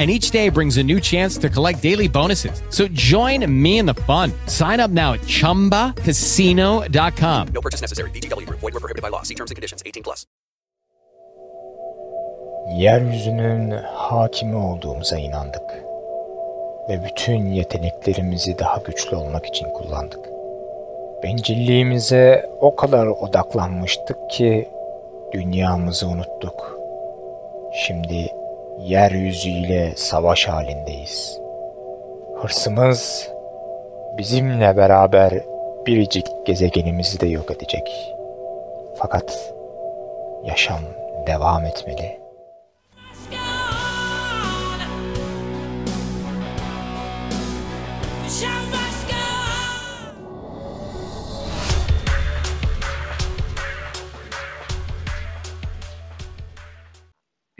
And each day brings a new chance to collect daily bonuses. So join me in the fun. Sign up now at chumbacasino.com. No purchase necessary. Group. Void were prohibited by law. See terms and conditions. 18 plus. Yeryüzünün hakimi olduğumuza inandık. Ve bütün yeteneklerimizi daha güçlü olmak için kullandık. Bencilliğimize o kadar odaklanmıştık ki dünyamızı unuttuk. Şimdi yeryüzüyle savaş halindeyiz. Hırsımız bizimle beraber biricik gezegenimizi de yok edecek. Fakat yaşam devam etmeli.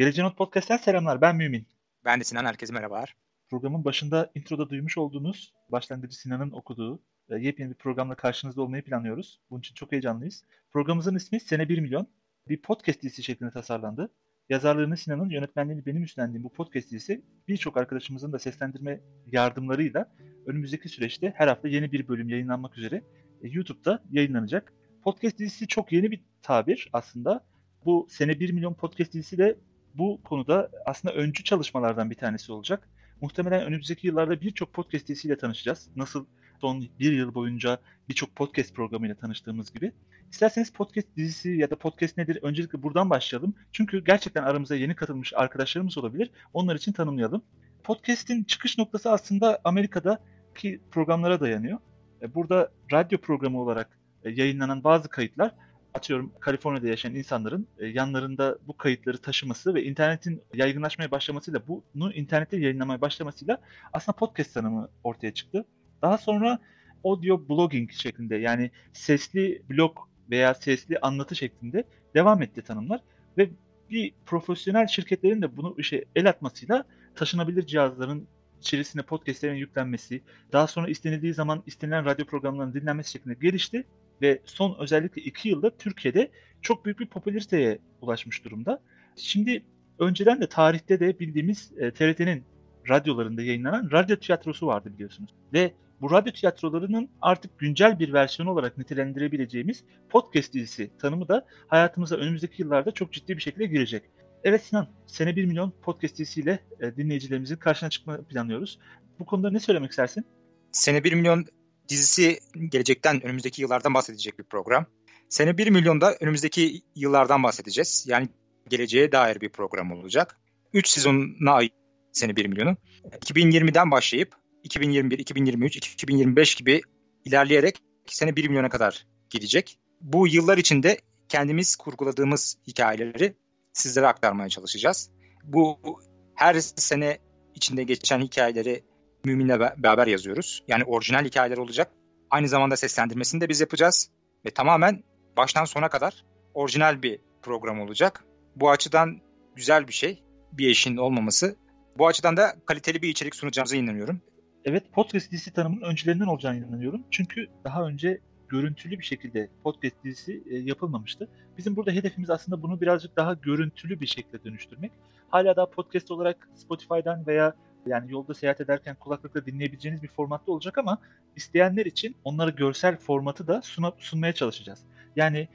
Geleceğin Not Podcast'ten selamlar. Ben Mümin. Ben de Sinan. Herkese merhabalar. Programın başında introda duymuş olduğunuz başlangıcı Sinan'ın okuduğu yepyeni bir programla karşınızda olmayı planlıyoruz. Bunun için çok heyecanlıyız. Programımızın ismi Sene 1 Milyon. Bir podcast dizisi şeklinde tasarlandı. Yazarlığını Sinan'ın, yönetmenliğini benim üstlendiğim bu podcast dizisi birçok arkadaşımızın da seslendirme yardımlarıyla önümüzdeki süreçte her hafta yeni bir bölüm yayınlanmak üzere e, YouTube'da yayınlanacak. Podcast dizisi çok yeni bir tabir aslında. Bu Sene 1 Milyon podcast dizisi de bu konuda aslında öncü çalışmalardan bir tanesi olacak. Muhtemelen önümüzdeki yıllarda birçok podcast dizisiyle tanışacağız. Nasıl son bir yıl boyunca birçok podcast programıyla tanıştığımız gibi. İsterseniz podcast dizisi ya da podcast nedir öncelikle buradan başlayalım. Çünkü gerçekten aramıza yeni katılmış arkadaşlarımız olabilir. Onlar için tanımlayalım. Podcast'in çıkış noktası aslında Amerika'daki programlara dayanıyor. E, burada radyo programı olarak e, yayınlanan bazı kayıtlar atıyorum Kaliforniya'da yaşayan insanların e, yanlarında bu kayıtları taşıması ve internetin yaygınlaşmaya başlamasıyla bunu internette yayınlamaya başlamasıyla aslında podcast tanımı ortaya çıktı. Daha sonra audio blogging şeklinde yani sesli blog veya sesli anlatı şeklinde devam etti tanımlar ve bir profesyonel şirketlerin de bunu işe el atmasıyla taşınabilir cihazların içerisine podcastlerin yüklenmesi, daha sonra istenildiği zaman istenilen radyo programlarının dinlenmesi şeklinde gelişti ve son özellikle iki yılda Türkiye'de çok büyük bir popülariteye ulaşmış durumda. Şimdi önceden de tarihte de bildiğimiz e, TRT'nin radyolarında yayınlanan radyo tiyatrosu vardı biliyorsunuz. Ve bu radyo tiyatrolarının artık güncel bir versiyonu olarak nitelendirebileceğimiz podcast dizisi tanımı da hayatımıza önümüzdeki yıllarda çok ciddi bir şekilde girecek. Evet Sinan, sene 1 milyon podcast dizisiyle e, dinleyicilerimizin karşına çıkma planlıyoruz. Bu konuda ne söylemek istersin? Sene 1 milyon dizisi gelecekten önümüzdeki yıllardan bahsedecek bir program. Sene 1 milyonda önümüzdeki yıllardan bahsedeceğiz. Yani geleceğe dair bir program olacak. 3 sezonuna ait sene 1 milyonu. 2020'den başlayıp 2021, 2023, 2025 gibi ilerleyerek sene 1 milyona kadar gidecek. Bu yıllar içinde kendimiz kurguladığımız hikayeleri sizlere aktarmaya çalışacağız. Bu her sene içinde geçen hikayeleri Mümin'le beraber yazıyoruz. Yani orijinal hikayeler olacak. Aynı zamanda seslendirmesini de biz yapacağız. Ve tamamen baştan sona kadar orijinal bir program olacak. Bu açıdan güzel bir şey. Bir eşin olmaması. Bu açıdan da kaliteli bir içerik sunacağımıza inanıyorum. Evet podcast dizisi tanımının öncülerinden olacağını inanıyorum. Çünkü daha önce görüntülü bir şekilde podcast dizisi e, yapılmamıştı. Bizim burada hedefimiz aslında bunu birazcık daha görüntülü bir şekilde dönüştürmek. Hala daha podcast olarak Spotify'dan veya yani yolda seyahat ederken kulaklıkla dinleyebileceğiniz bir formatta olacak ama isteyenler için onları görsel formatı da suna, sunmaya çalışacağız. Yani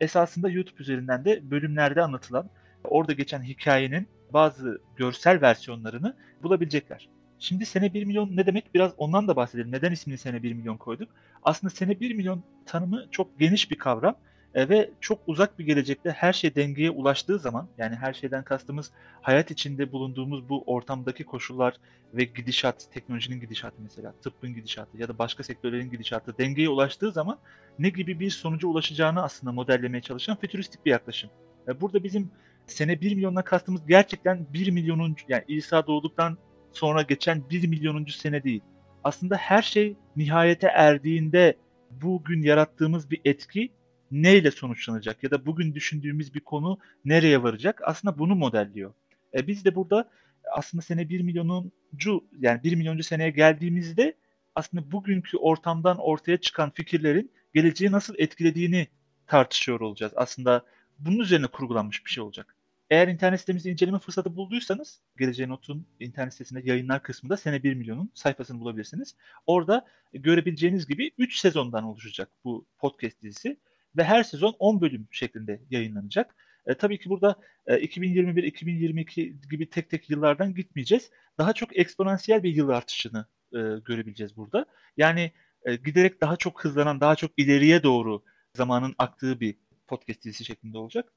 esasında YouTube üzerinden de bölümlerde anlatılan, orada geçen hikayenin bazı görsel versiyonlarını bulabilecekler. Şimdi sene 1 milyon ne demek? Biraz ondan da bahsedelim. Neden ismini sene 1 milyon koyduk? Aslında sene 1 milyon tanımı çok geniş bir kavram E, ve çok uzak bir gelecekte her şey dengeye ulaştığı zaman yani her şeyden kastımız hayat içinde bulunduğumuz bu ortamdaki koşullar ve gidişat, teknolojinin gidişatı mesela, tıbbın gidişatı ya da başka sektörlerin gidişatı dengeye ulaştığı zaman ne gibi bir sonuca ulaşacağını aslında modellemeye çalışan fütüristik bir yaklaşım. E, burada bizim sene 1 milyondan kastımız gerçekten 1 milyonun yani İsa doğduktan sonra geçen 1 milyonuncu sene değil. Aslında her şey nihayete erdiğinde bugün yarattığımız bir etki neyle sonuçlanacak ya da bugün düşündüğümüz bir konu nereye varacak? Aslında bunu modelliyor. E, biz de burada aslında sene 1 milyonuncu yani 1 milyoncu seneye geldiğimizde aslında bugünkü ortamdan ortaya çıkan fikirlerin geleceği nasıl etkilediğini tartışıyor olacağız. Aslında bunun üzerine kurgulanmış bir şey olacak. Eğer internet sitemizi inceleme fırsatı bulduysanız Geleceğe Not'un internet sitesinde yayınlar kısmında sene 1 milyonun sayfasını bulabilirsiniz. Orada görebileceğiniz gibi 3 sezondan oluşacak bu podcast dizisi ve her sezon 10 bölüm şeklinde yayınlanacak. E, tabii ki burada e, 2021-2022 gibi tek tek yıllardan gitmeyeceğiz. Daha çok eksponansiyel bir yıl artışını e, görebileceğiz burada. Yani e, giderek daha çok hızlanan, daha çok ileriye doğru zamanın aktığı bir podcast dizisi şeklinde olacak.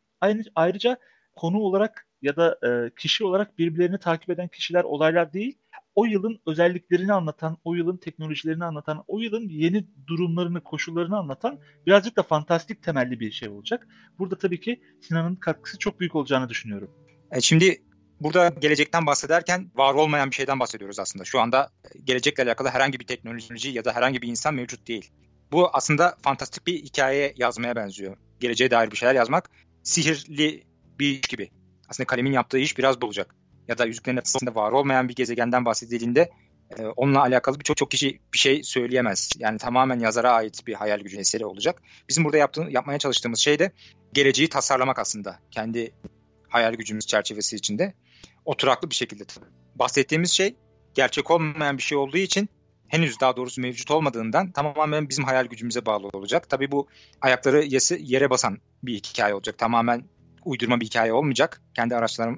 Ayrıca konu olarak ya da e, kişi olarak birbirlerini takip eden kişiler, olaylar değil, o yılın özelliklerini anlatan, o yılın teknolojilerini anlatan, o yılın yeni durumlarını, koşullarını anlatan birazcık da fantastik temelli bir şey olacak. Burada tabii ki Sinan'ın katkısı çok büyük olacağını düşünüyorum. E şimdi burada gelecekten bahsederken var olmayan bir şeyden bahsediyoruz aslında. Şu anda gelecekle alakalı herhangi bir teknoloji ya da herhangi bir insan mevcut değil. Bu aslında fantastik bir hikaye yazmaya benziyor. Geleceğe dair bir şeyler yazmak sihirli bir iş gibi. Aslında kalemin yaptığı iş biraz bu. Ya da Yüzüklerin Efendisi'nde var olmayan bir gezegenden bahsedildiğinde e, onunla alakalı birçok çok kişi bir şey söyleyemez. Yani tamamen yazara ait bir hayal gücü eseri olacak. Bizim burada yaptığımız, yapmaya çalıştığımız şey de geleceği tasarlamak aslında. Kendi hayal gücümüz çerçevesi içinde. Oturaklı bir şekilde. Bahsettiğimiz şey gerçek olmayan bir şey olduğu için henüz daha doğrusu mevcut olmadığından tamamen bizim hayal gücümüze bağlı olacak. Tabii bu ayakları yere basan bir hikaye olacak. Tamamen uydurma bir hikaye olmayacak. Kendi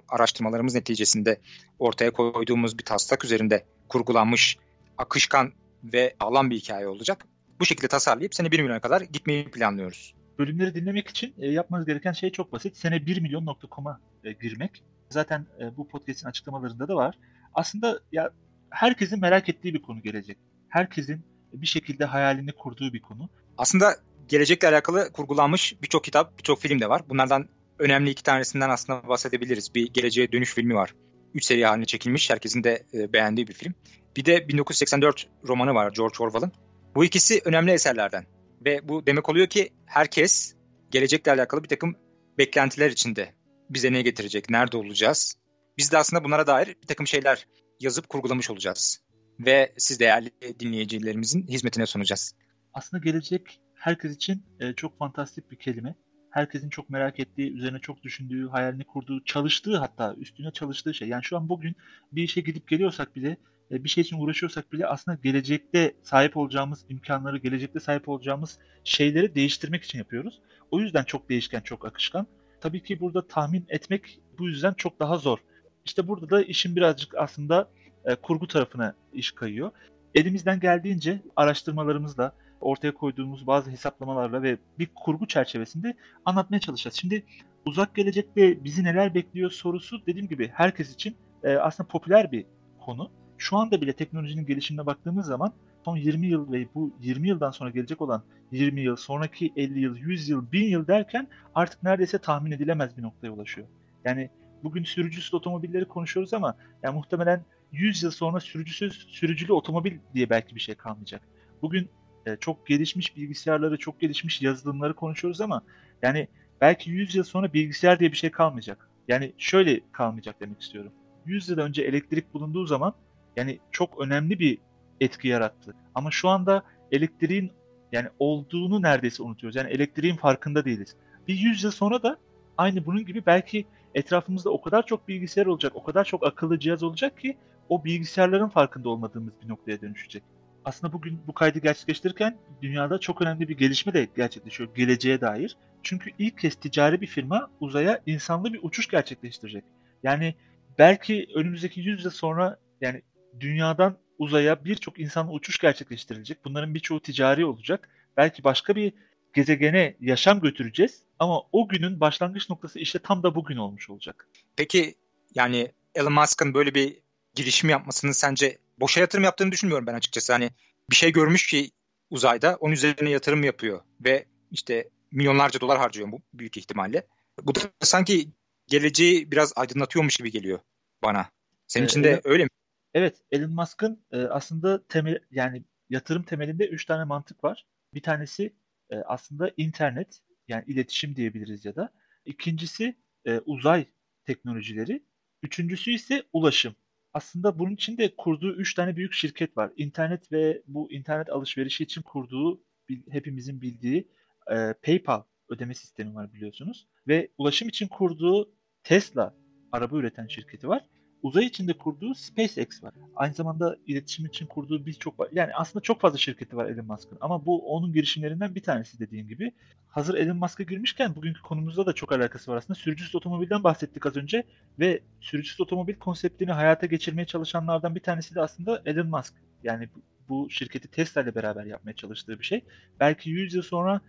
araştırmalarımız neticesinde ortaya koyduğumuz bir taslak üzerinde kurgulanmış, akışkan ve alan bir hikaye olacak. Bu şekilde tasarlayıp sene 1 milyona kadar gitmeyi planlıyoruz. Bölümleri dinlemek için e, yapmanız gereken şey çok basit. Sene 1 milyon.com'a e, girmek. Zaten e, bu podcast'in açıklamalarında da var. Aslında ya herkesin merak ettiği bir konu gelecek. Herkesin bir şekilde hayalini kurduğu bir konu. Aslında gelecekle alakalı kurgulanmış birçok kitap, birçok film de var. Bunlardan önemli iki tanesinden aslında bahsedebiliriz. Bir Geleceğe Dönüş filmi var. Üç seri haline çekilmiş. Herkesin de e, beğendiği bir film. Bir de 1984 romanı var George Orwell'ın. Bu ikisi önemli eserlerden. Ve bu demek oluyor ki herkes gelecekle alakalı bir takım beklentiler içinde. Bize ne getirecek, nerede olacağız? Biz de aslında bunlara dair bir takım şeyler yazıp kurgulamış olacağız. Ve siz değerli dinleyicilerimizin hizmetine sunacağız. Aslında gelecek herkes için e, çok fantastik bir kelime herkesin çok merak ettiği, üzerine çok düşündüğü, hayalini kurduğu, çalıştığı hatta üstüne çalıştığı şey. Yani şu an bugün bir işe gidip geliyorsak bile, e, bir şey için uğraşıyorsak bile aslında gelecekte sahip olacağımız imkanları, gelecekte sahip olacağımız şeyleri değiştirmek için yapıyoruz. O yüzden çok değişken, çok akışkan. Tabii ki burada tahmin etmek bu yüzden çok daha zor. İşte burada da işin birazcık aslında e, kurgu tarafına iş kayıyor. Elimizden geldiğince araştırmalarımızla, ortaya koyduğumuz bazı hesaplamalarla ve bir kurgu çerçevesinde anlatmaya çalışacağız. Şimdi uzak gelecekte bizi neler bekliyor sorusu dediğim gibi herkes için e, aslında popüler bir konu. Şu anda bile teknolojinin gelişimine baktığımız zaman son 20 yıl ve bu 20 yıldan sonra gelecek olan 20 yıl, sonraki 50 yıl, 100 yıl, 1000 yıl derken artık neredeyse tahmin edilemez bir noktaya ulaşıyor. Yani bugün sürücüsüz otomobilleri konuşuyoruz ama yani muhtemelen 100 yıl sonra sürücüsüz, sürücülü otomobil diye belki bir şey kalmayacak. Bugün e, çok gelişmiş bilgisayarları, çok gelişmiş yazılımları konuşuyoruz ama yani belki 100 yıl sonra bilgisayar diye bir şey kalmayacak. Yani şöyle kalmayacak demek istiyorum. 100 yıl önce elektrik bulunduğu zaman yani çok önemli bir etki yarattı. Ama şu anda elektriğin yani olduğunu neredeyse unutuyoruz. Yani elektriğin farkında değiliz. Bir 100 yıl sonra da aynı bunun gibi belki etrafımızda o kadar çok bilgisayar olacak, o kadar çok akıllı cihaz olacak ki o bilgisayarların farkında olmadığımız bir noktaya dönüşecek aslında bugün bu kaydı gerçekleştirirken dünyada çok önemli bir gelişme de gerçekleşiyor geleceğe dair. Çünkü ilk kez ticari bir firma uzaya insanlı bir uçuş gerçekleştirecek. Yani belki önümüzdeki 100 yıl sonra yani dünyadan uzaya birçok insanlı uçuş gerçekleştirilecek. Bunların birçoğu ticari olacak. Belki başka bir gezegene yaşam götüreceğiz ama o günün başlangıç noktası işte tam da bugün olmuş olacak. Peki yani Elon Musk'ın böyle bir girişim yapmasının sence boşa yatırım yaptığını düşünmüyorum ben açıkçası. Hani bir şey görmüş ki uzayda onun üzerine yatırım yapıyor ve işte milyonlarca dolar harcıyor bu büyük ihtimalle. Bu da sanki geleceği biraz aydınlatıyormuş gibi geliyor bana. Senin için de öyle mi? Evet, Elon Musk'ın e, aslında temel yani yatırım temelinde üç tane mantık var. Bir tanesi e, aslında internet yani iletişim diyebiliriz ya da. İkincisi e, uzay teknolojileri. Üçüncüsü ise ulaşım. Aslında bunun için de kurduğu üç tane büyük şirket var. İnternet ve bu internet alışverişi için kurduğu hepimizin bildiği e, PayPal ödeme sistemi var biliyorsunuz. Ve ulaşım için kurduğu Tesla araba üreten şirketi var. Uzay içinde kurduğu SpaceX var. Aynı zamanda iletişim için kurduğu birçok yani aslında çok fazla şirketi var Elon Musk'ın ama bu onun girişimlerinden bir tanesi dediğim gibi. Hazır Elon Musk'a girmişken bugünkü konumuzda da çok alakası var aslında. Sürücüsüz otomobilden bahsettik az önce ve sürücüsüz otomobil konseptini hayata geçirmeye çalışanlardan bir tanesi de aslında Elon Musk. Yani bu şirketi Tesla ile beraber yapmaya çalıştığı bir şey. Belki 100 yıl sonra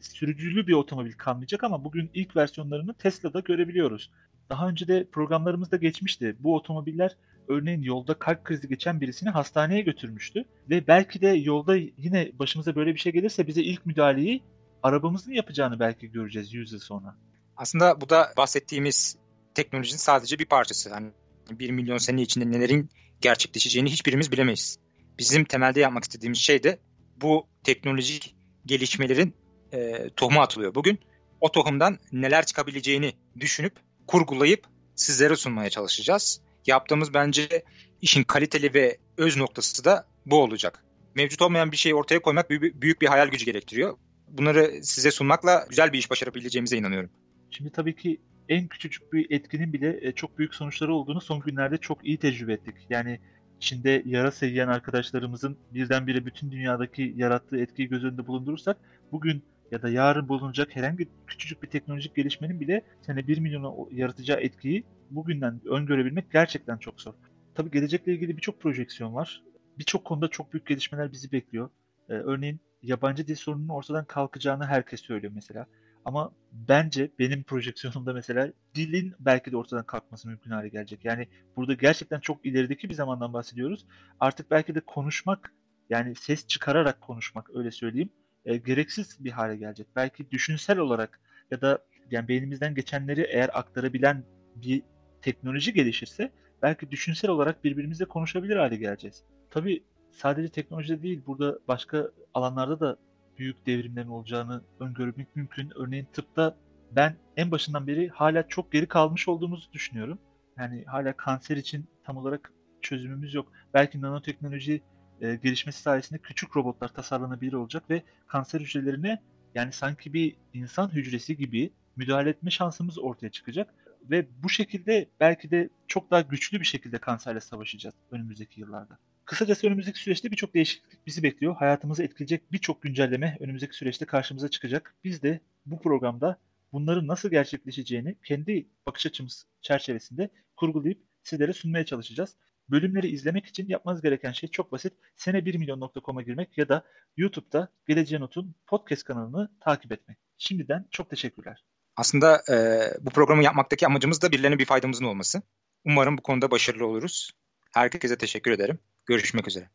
sürücülü bir otomobil kalmayacak ama bugün ilk versiyonlarını Tesla'da görebiliyoruz. Daha önce de programlarımızda geçmişti. Bu otomobiller örneğin yolda kalp krizi geçen birisini hastaneye götürmüştü. Ve belki de yolda yine başımıza böyle bir şey gelirse bize ilk müdahaleyi arabamızın yapacağını belki göreceğiz 100 yıl sonra. Aslında bu da bahsettiğimiz teknolojinin sadece bir parçası. Hani 1 milyon sene içinde nelerin gerçekleşeceğini hiçbirimiz bilemeyiz. Bizim temelde yapmak istediğimiz şey de bu teknolojik gelişmelerin e, tohumu atılıyor. Bugün o tohumdan neler çıkabileceğini düşünüp kurgulayıp sizlere sunmaya çalışacağız. Yaptığımız bence işin kaliteli ve öz noktası da bu olacak. Mevcut olmayan bir şeyi ortaya koymak büyük bir hayal gücü gerektiriyor. Bunları size sunmakla güzel bir iş başarabileceğimize inanıyorum. Şimdi tabii ki en küçücük bir etkinin bile çok büyük sonuçları olduğunu son günlerde çok iyi tecrübe ettik. Yani içinde yarasa yiyen arkadaşlarımızın birdenbire bütün dünyadaki yarattığı etkiyi göz önünde bulundurursak bugün ya da yarın bulunacak herhangi küçücük bir teknolojik gelişmenin bile sene 1 milyona yaratacağı etkiyi bugünden öngörebilmek gerçekten çok zor. Tabii gelecekle ilgili birçok projeksiyon var. Birçok konuda çok büyük gelişmeler bizi bekliyor. Ee, örneğin yabancı dil sorununun ortadan kalkacağını herkes söylüyor mesela. Ama bence benim projeksiyonumda mesela dilin belki de ortadan kalkması mümkün hale gelecek. Yani burada gerçekten çok ilerideki bir zamandan bahsediyoruz. Artık belki de konuşmak yani ses çıkararak konuşmak öyle söyleyeyim e, gereksiz bir hale gelecek. Belki düşünsel olarak ya da yani beynimizden geçenleri eğer aktarabilen bir teknoloji gelişirse belki düşünsel olarak birbirimizle konuşabilir hale geleceğiz. Tabii sadece teknolojide değil burada başka alanlarda da büyük devrimlerin olacağını öngörmek mümkün. Örneğin tıpta ben en başından beri hala çok geri kalmış olduğumuzu düşünüyorum. Yani hala kanser için tam olarak çözümümüz yok. Belki nanoteknoloji e, gelişmesi sayesinde küçük robotlar tasarlanabilir olacak ve kanser hücrelerine yani sanki bir insan hücresi gibi müdahale etme şansımız ortaya çıkacak ve bu şekilde belki de çok daha güçlü bir şekilde kanserle savaşacağız önümüzdeki yıllarda. Kısacası önümüzdeki süreçte birçok değişiklik bizi bekliyor. Hayatımızı etkileyecek birçok güncelleme önümüzdeki süreçte karşımıza çıkacak. Biz de bu programda bunların nasıl gerçekleşeceğini kendi bakış açımız çerçevesinde kurgulayıp sizlere sunmaya çalışacağız. Bölümleri izlemek için yapmanız gereken şey çok basit. sene1milyon.com'a girmek ya da YouTube'da Geleceğe Not'un podcast kanalını takip etmek. Şimdiden çok teşekkürler. Aslında e, bu programı yapmaktaki amacımız da birilerine bir faydamızın olması. Umarım bu konuda başarılı oluruz. Herkese teşekkür ederim. Görüşmek üzere.